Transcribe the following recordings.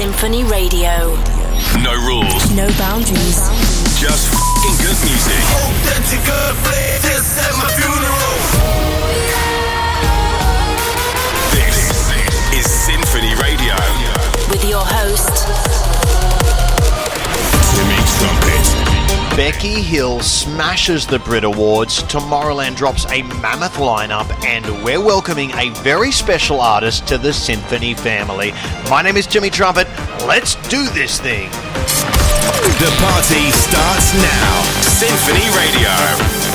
Sinphony Radio. No rules. No boundaries. Just f***ing good music. Authentic good Becky Hill smashes the Brit Awards. Tomorrowland drops a mammoth lineup, and we're welcoming a very special artist to the Sinphony family. My name is Timmy Trumpet. Let's do this thing. The party starts now. Sinphony Radio.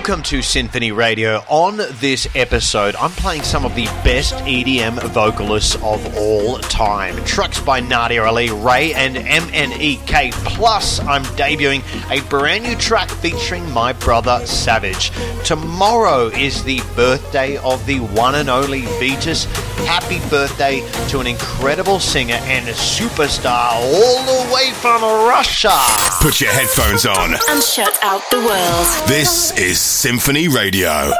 Welcome to Sinphony Radio. On this episode, I'm playing some of the best EDM vocalists of all time. Tracks by Nadia Ali, Ray, and MNEK. Plus, I'm debuting a brand new track featuring my brother Savage. Tomorrow is the birthday of the one and only Vitas. Happy birthday to an incredible singer and a superstar all the way from Russia. Put your headphones on. and shut out the world. This is Sinphony Radio.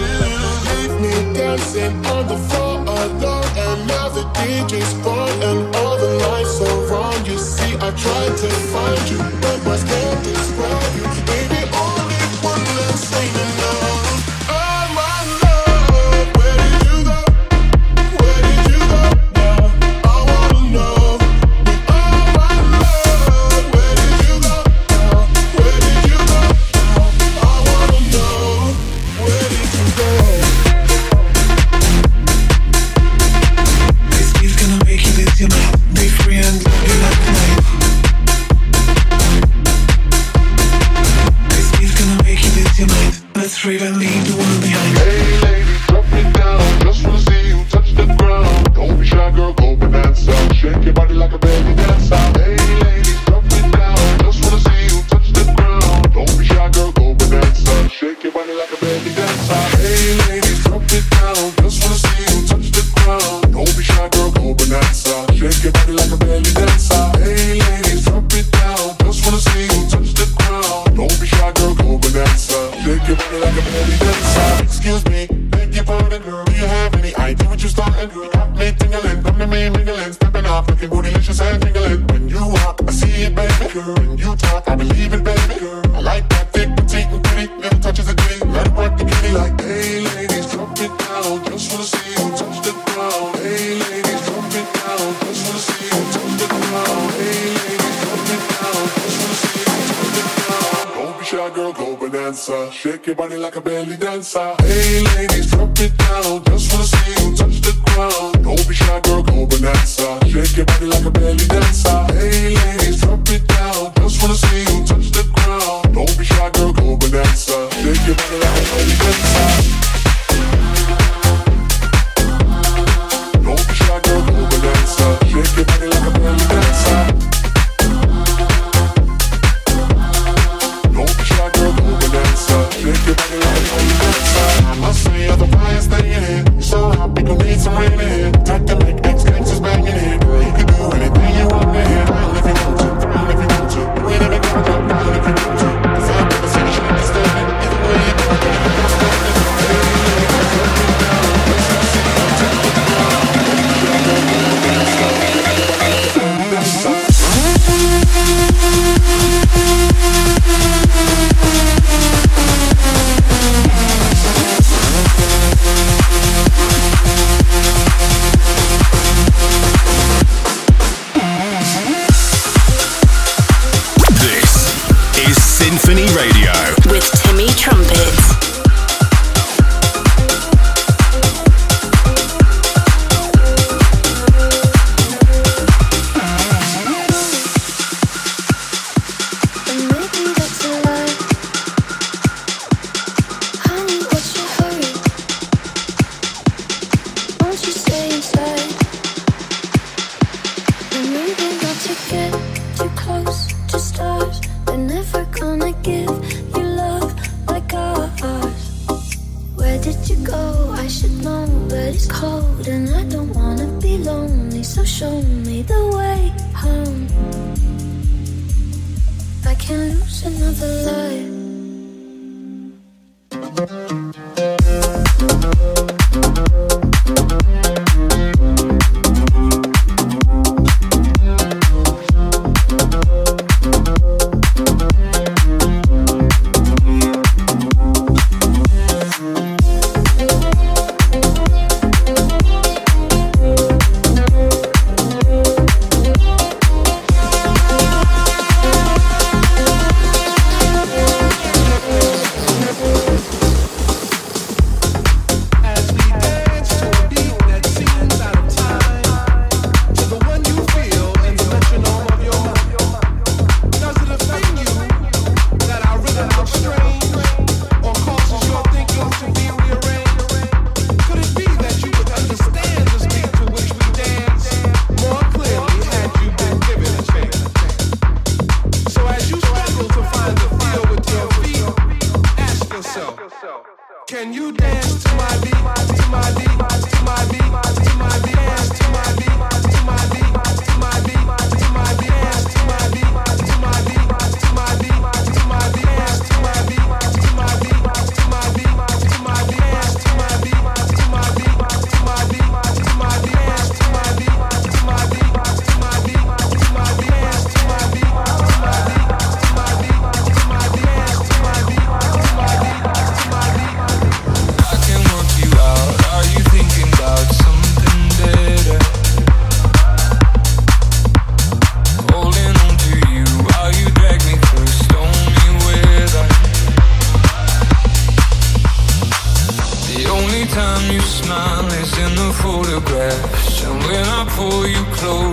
You Leave me dancing on the floor alone, and now the DJ's gone.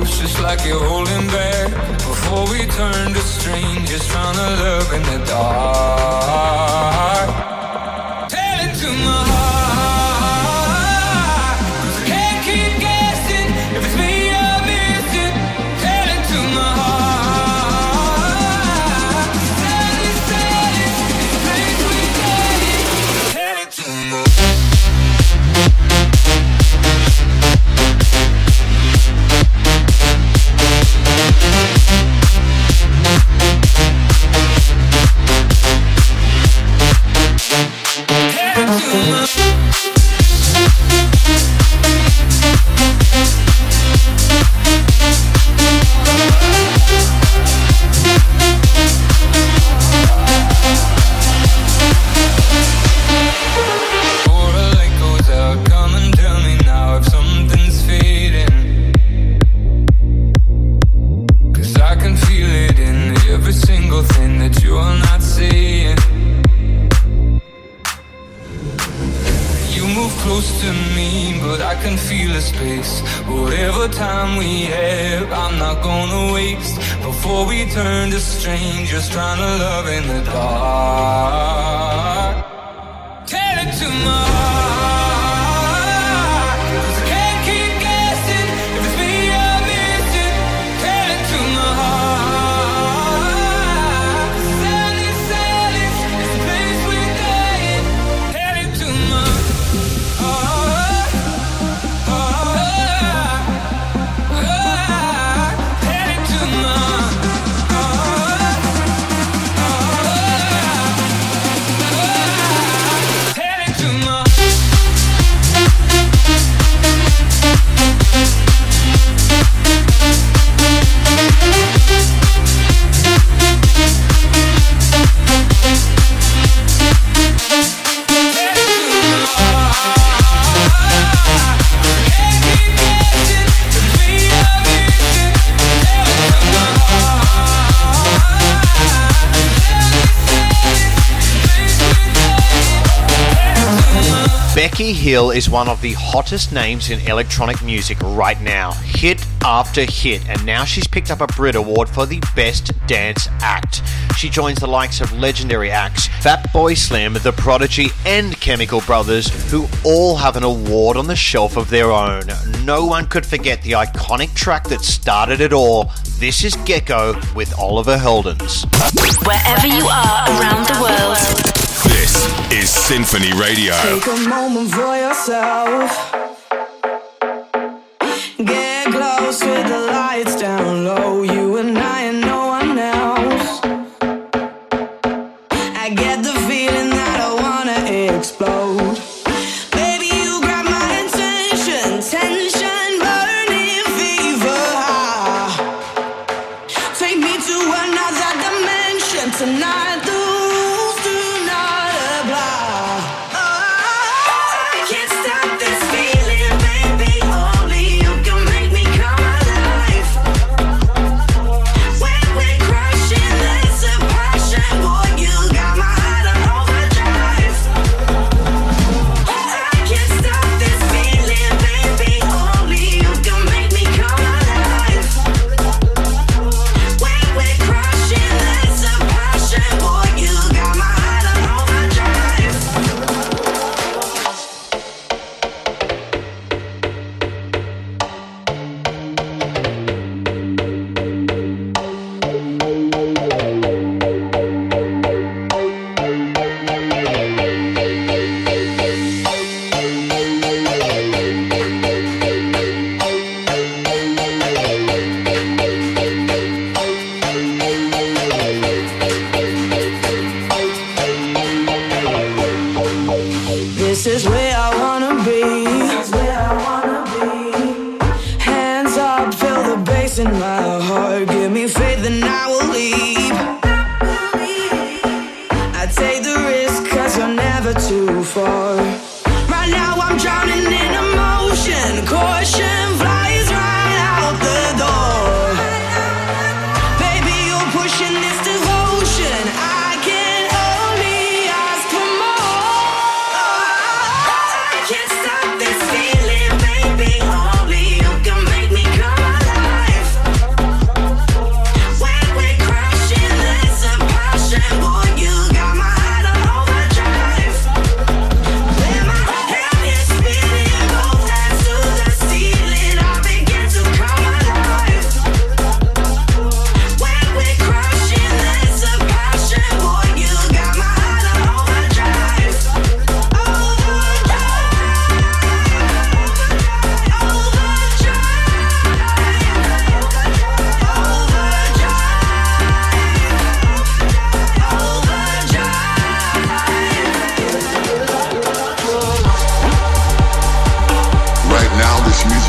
Close, just like you're holding back. Before we turn to strangers, trying to love in the dark. Tell it to my heart. Is one of the hottest names in electronic music right now. Hit after hit, and now she's picked up a Brit Award for the Best Dance Act. She joins the likes of legendary acts Fatboy Slim, The Prodigy, and Chemical Brothers, who all have an award on the shelf of their own. No one could forget the iconic track that started it all. This is Gecko with Oliver Heldens. Wherever you are around the world, This is Sinphony Radio. Take a moment for yourself. Get close with the lights down low.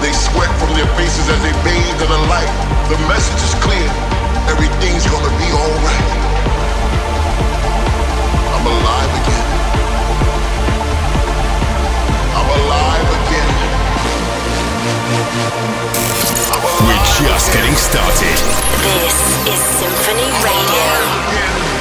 They sweat from their faces as they bathe in the light. The message is clear. Everything's gonna be alright. I'm alive again. I'm alive again. I'm alive We're just again. getting started. This is Sinphony Radio.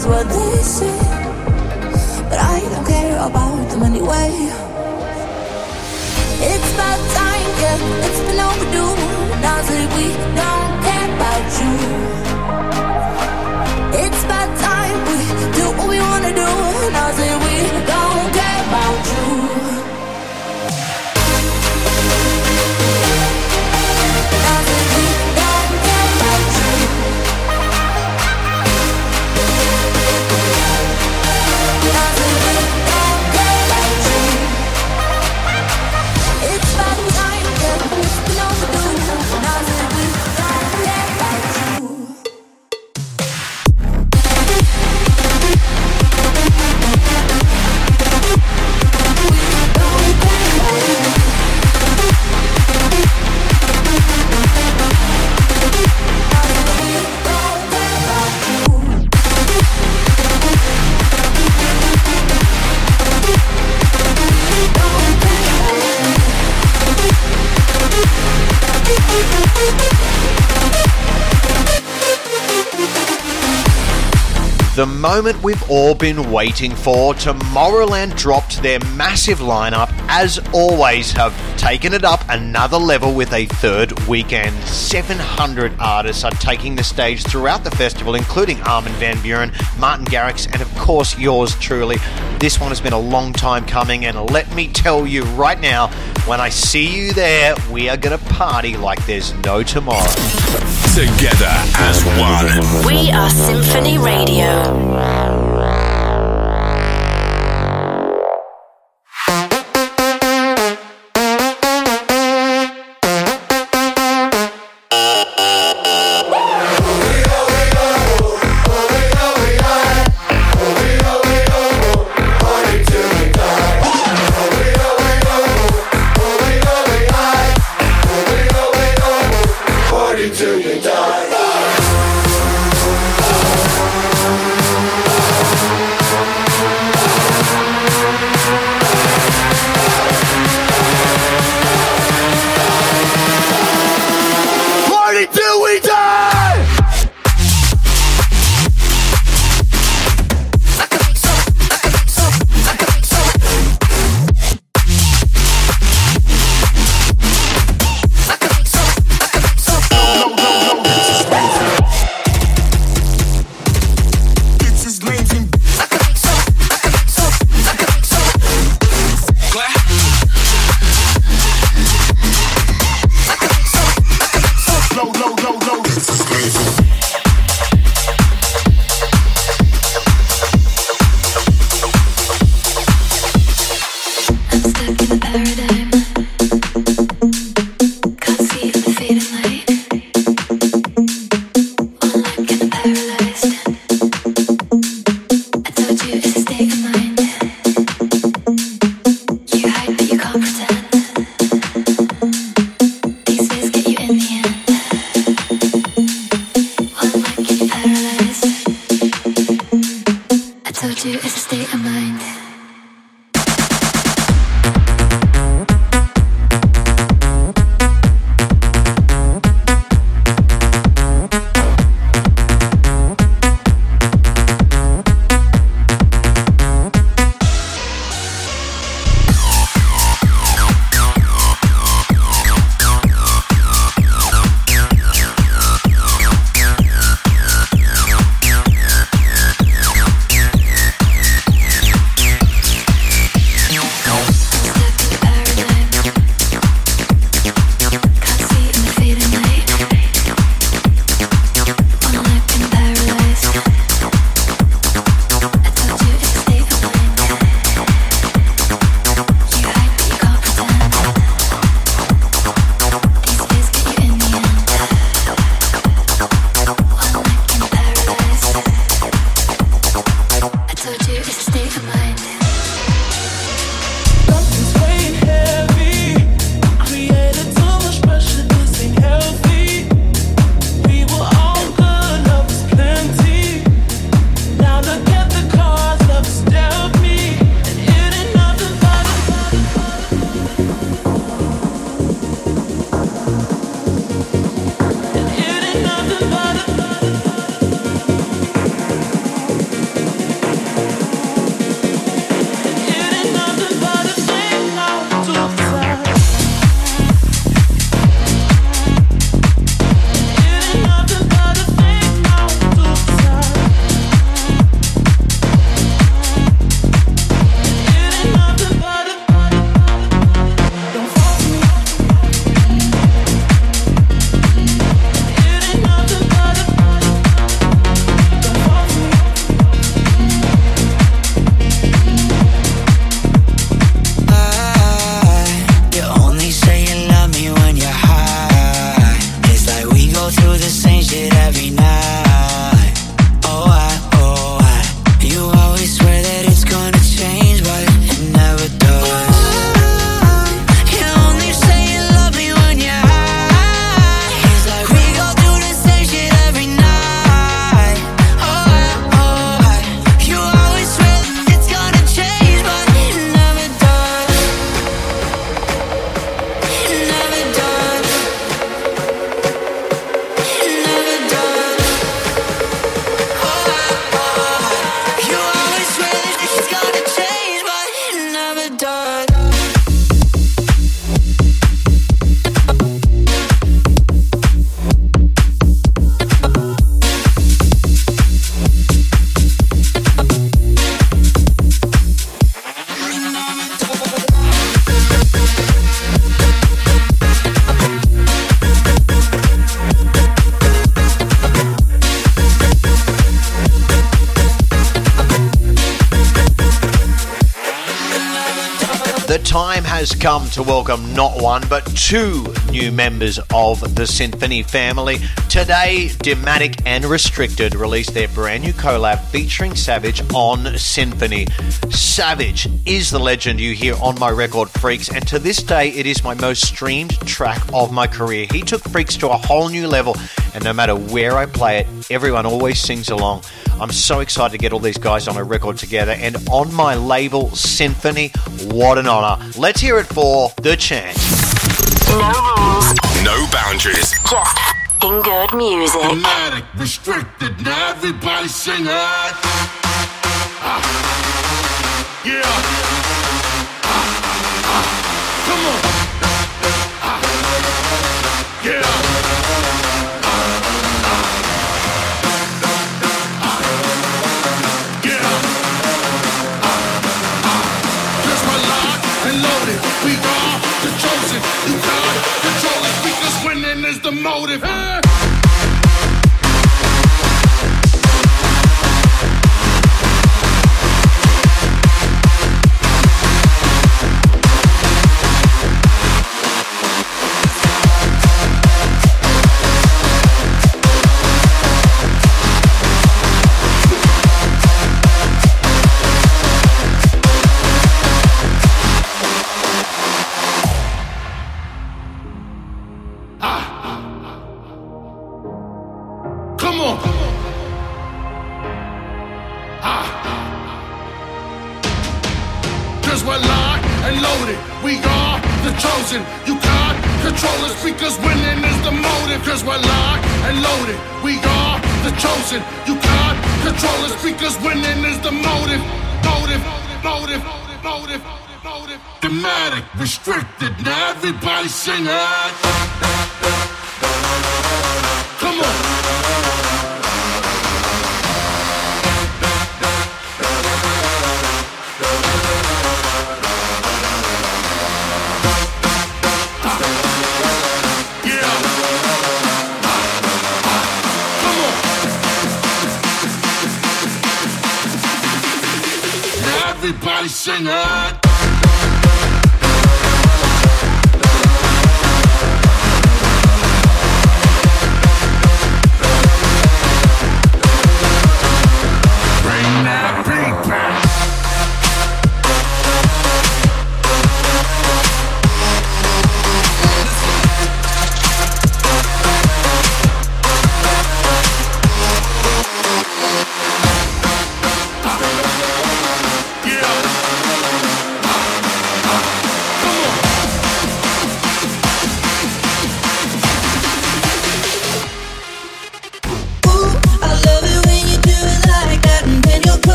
is what they say. But I don't care about them anyway. It's about time, yeah, it's been overdue. Now that we don't. Moment we've all been waiting for, Tomorrowland dropped their massive lineup, as always, have taken it up another level with a third weekend. 700 artists are taking the stage throughout the festival, including Armin van Buuren, Martin Garrix, and of course yours truly. This one has been a long time coming, and let me tell you right now, when I see you there, we are going to party like there's no tomorrow. Together as one. We are Sinphony Radio. To welcome not one but two new members of the Sinphony family. Today, Dimatik and Restricted released their brand new collab featuring Savage on Sinphony. Savage is the legend you hear on my record Freaks, and to this day, it is my most streamed track of my career. He took Freaks to a whole new level, and no matter where I play it, everyone always sings along. I'm so excited to get all these guys on a record together and on my label Sinphony. What an honor. Let's hear it for The Chant. No rules, No boundaries. just f***ing good music. Dimatik, restricted, now everybody sing it. Ah. Yeah. Ah, ah. Come on. Ah. Yeah. Motive. Everybody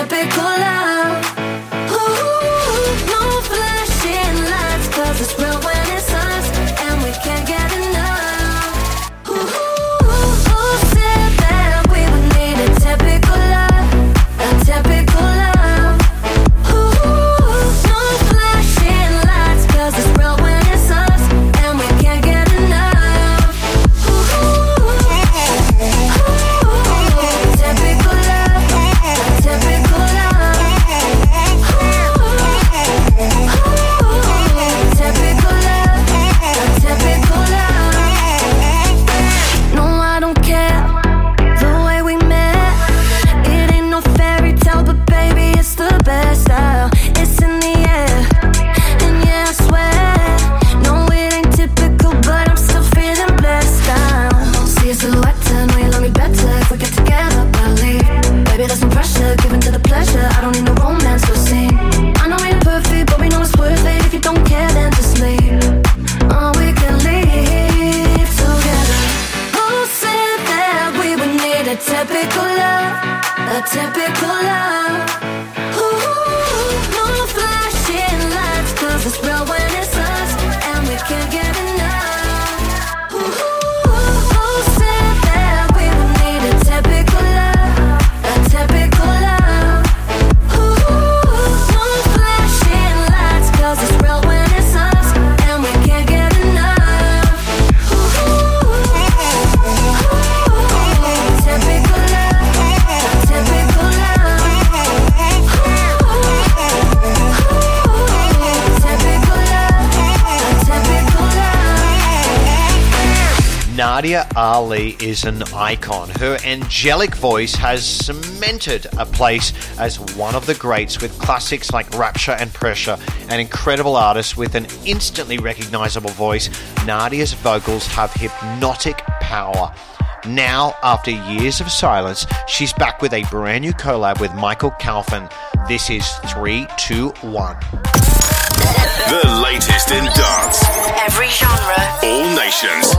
A Nadia Ali is an icon. Her angelic voice has cemented a place as one of the greats with classics like Rapture and Pressure. An incredible artist with an instantly recognizable voice, Nadia's vocals have hypnotic power. Now, after years of silence, she's back with a brand new collab with Michael Calfan. This is 321. The latest in dance. Every genre. All nations.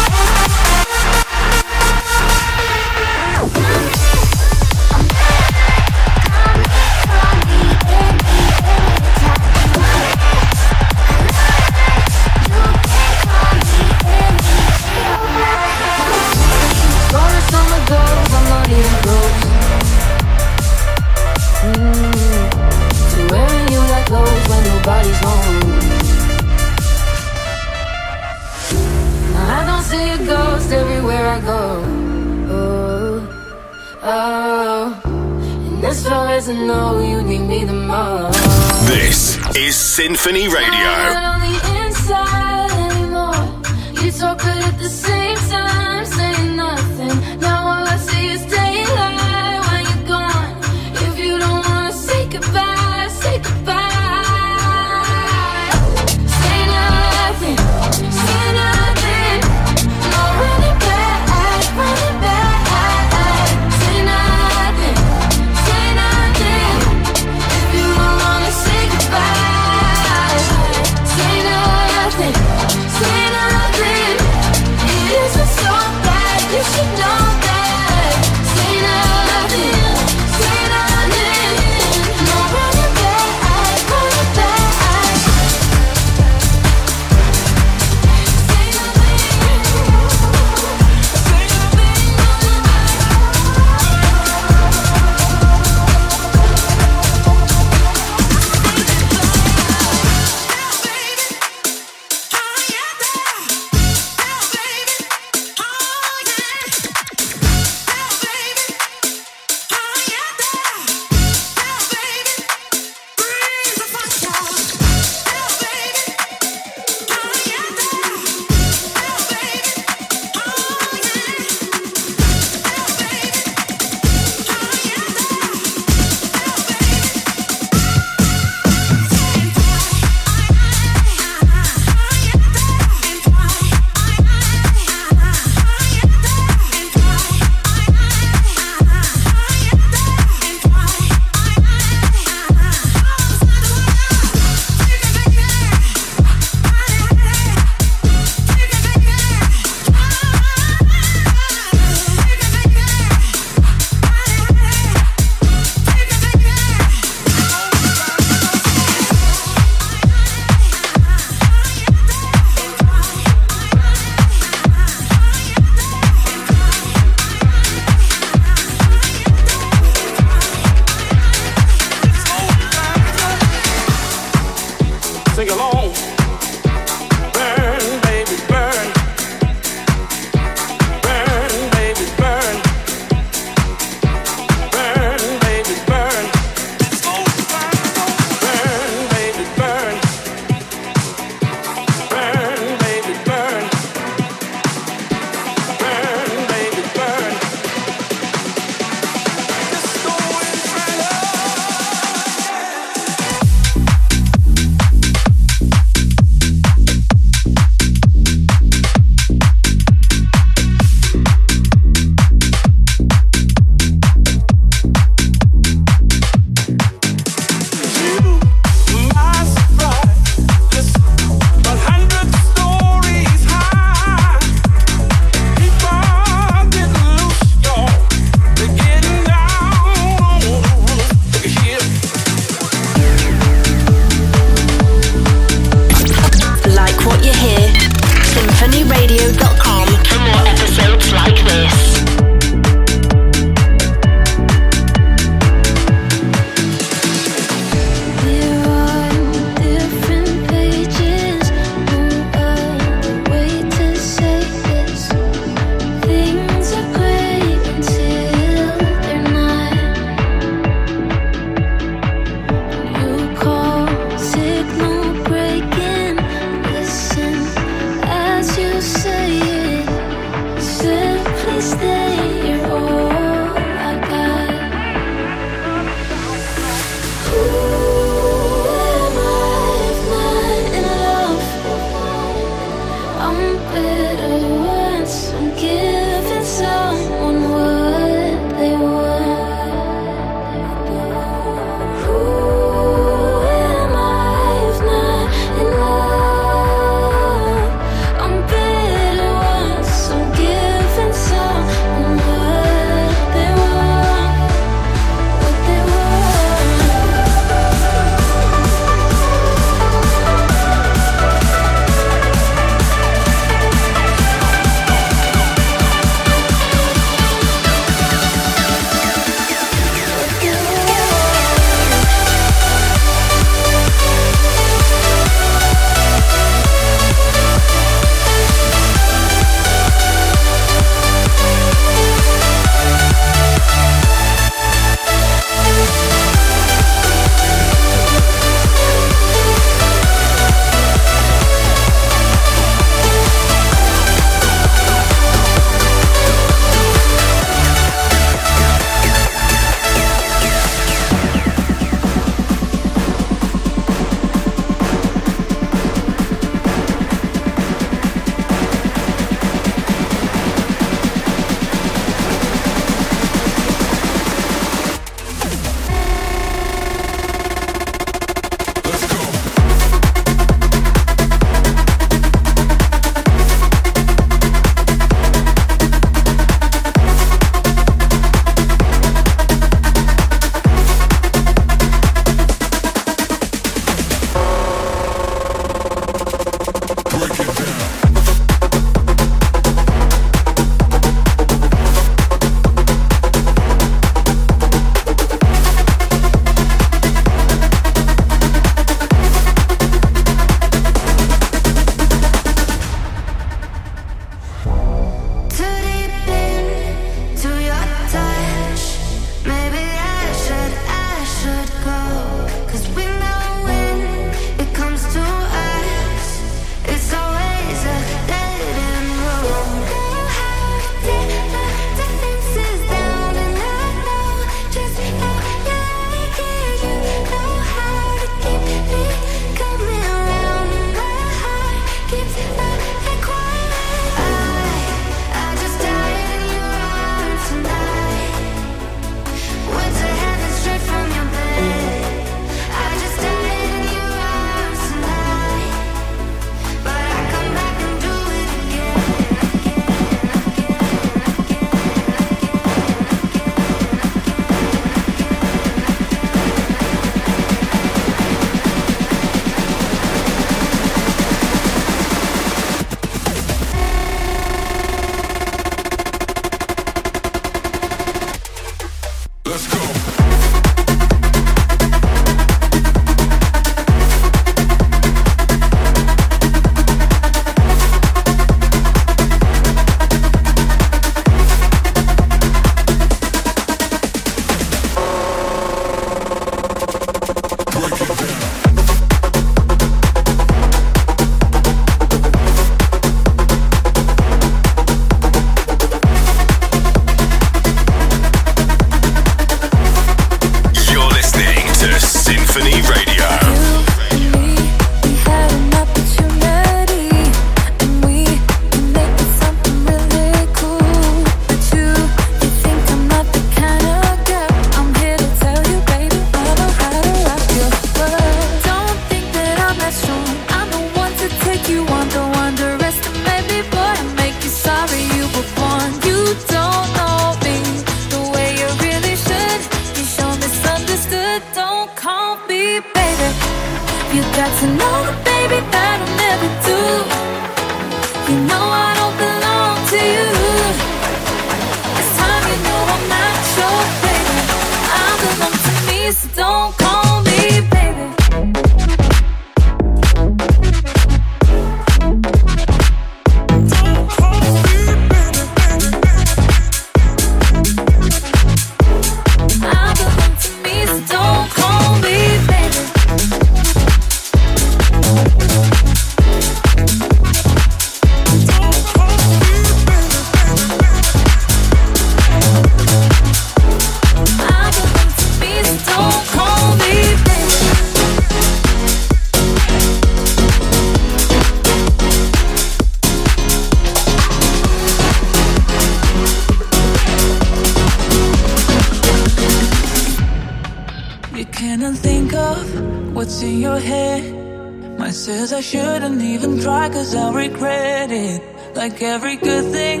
Regret it. Like every good thing,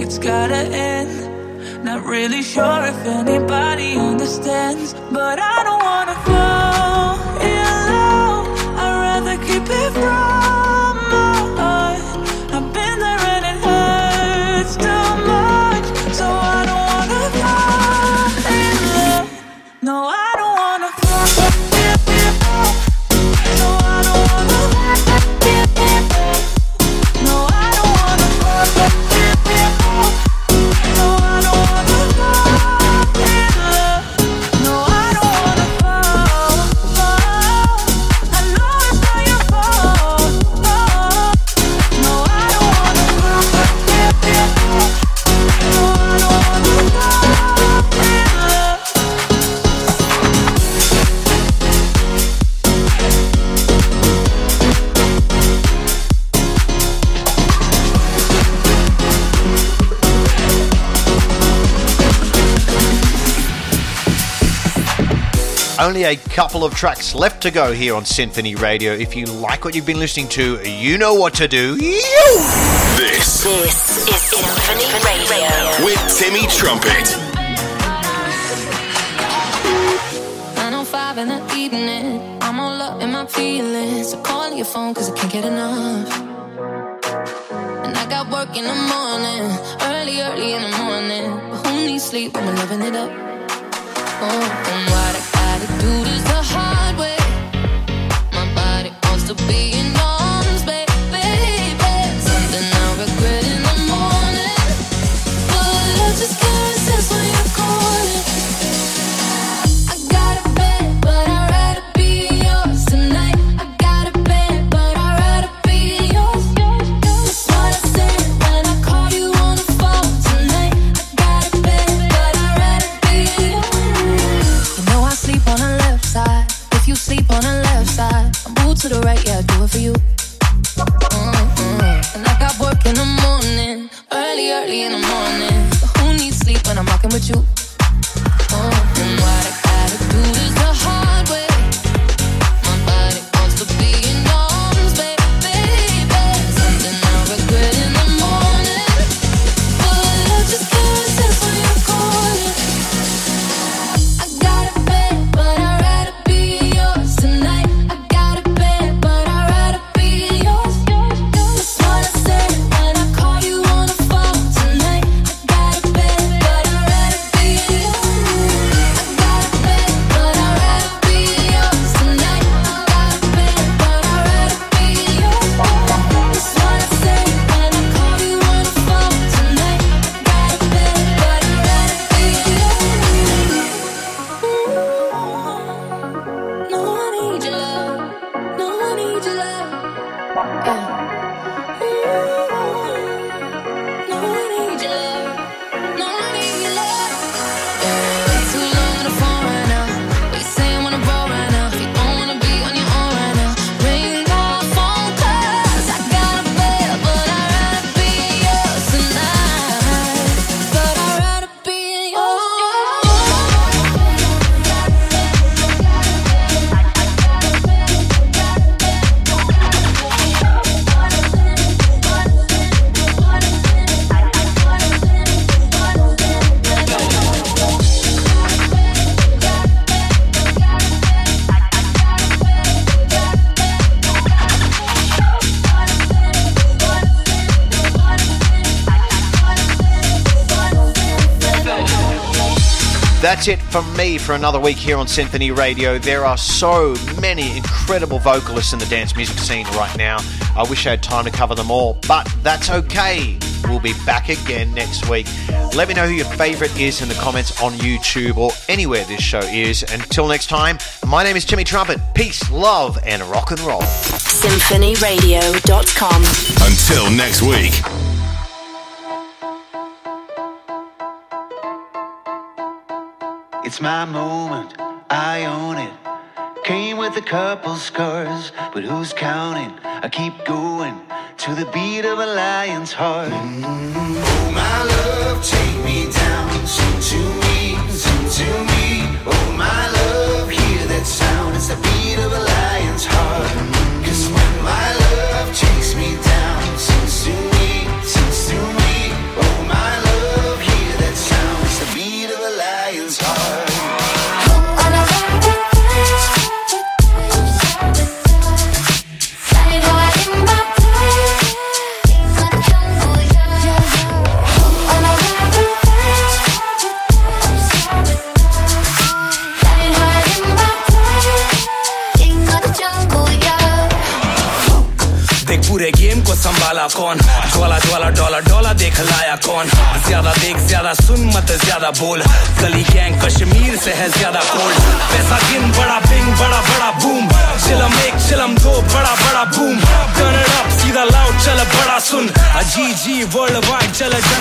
it's gotta end. Not really sure if anybody Only a couple of tracks left to go here on Sinphony Radio. If you like what you've been listening to, you know what to do. This This is Sinphony Radio. with Timmy Trumpet. 905 in the evening. I'm all up in my feelings. So call your phone cause I can't get enough. And I got work in the morning, early, early in the morning. But who needs sleep when we're loving it up? Oh, and what to the right, yeah, I do it for you. That's it from me for another week here on Sinphony Radio. There are so many incredible vocalists in the dance music scene right now. I wish I had time to cover them all, but that's okay. We'll be back again next week. Let me know who your favorite is in the comments on YouTube or anywhere this show is. Until next time, my name is Timmy Trumpet. Peace, love, and rock and roll. SinphonyRadio.com. Until next week. It's my moment, I own it. Came with a couple scars, but who's counting? I keep going to the beat of a lion's heart. Mm -hmm. Oh, my love, take me down, sing to me, sing to me. Oh, my love, hear that sound, it's the beat of a lion's heart. Cause when my love takes me down, sings to me. ज़्यादा बोल। गली gang Kashmir से है ज़्यादा cold पैसा गिन, बड़ा Bing बड़ा बड़ा बूम चिलम एक, चिलम दो, बड़ा बड़ा बूम टर्न अप सीधा लाउड चल, बड़ा सुन। अजी जी वर्ल्ड वाइड चल। जगह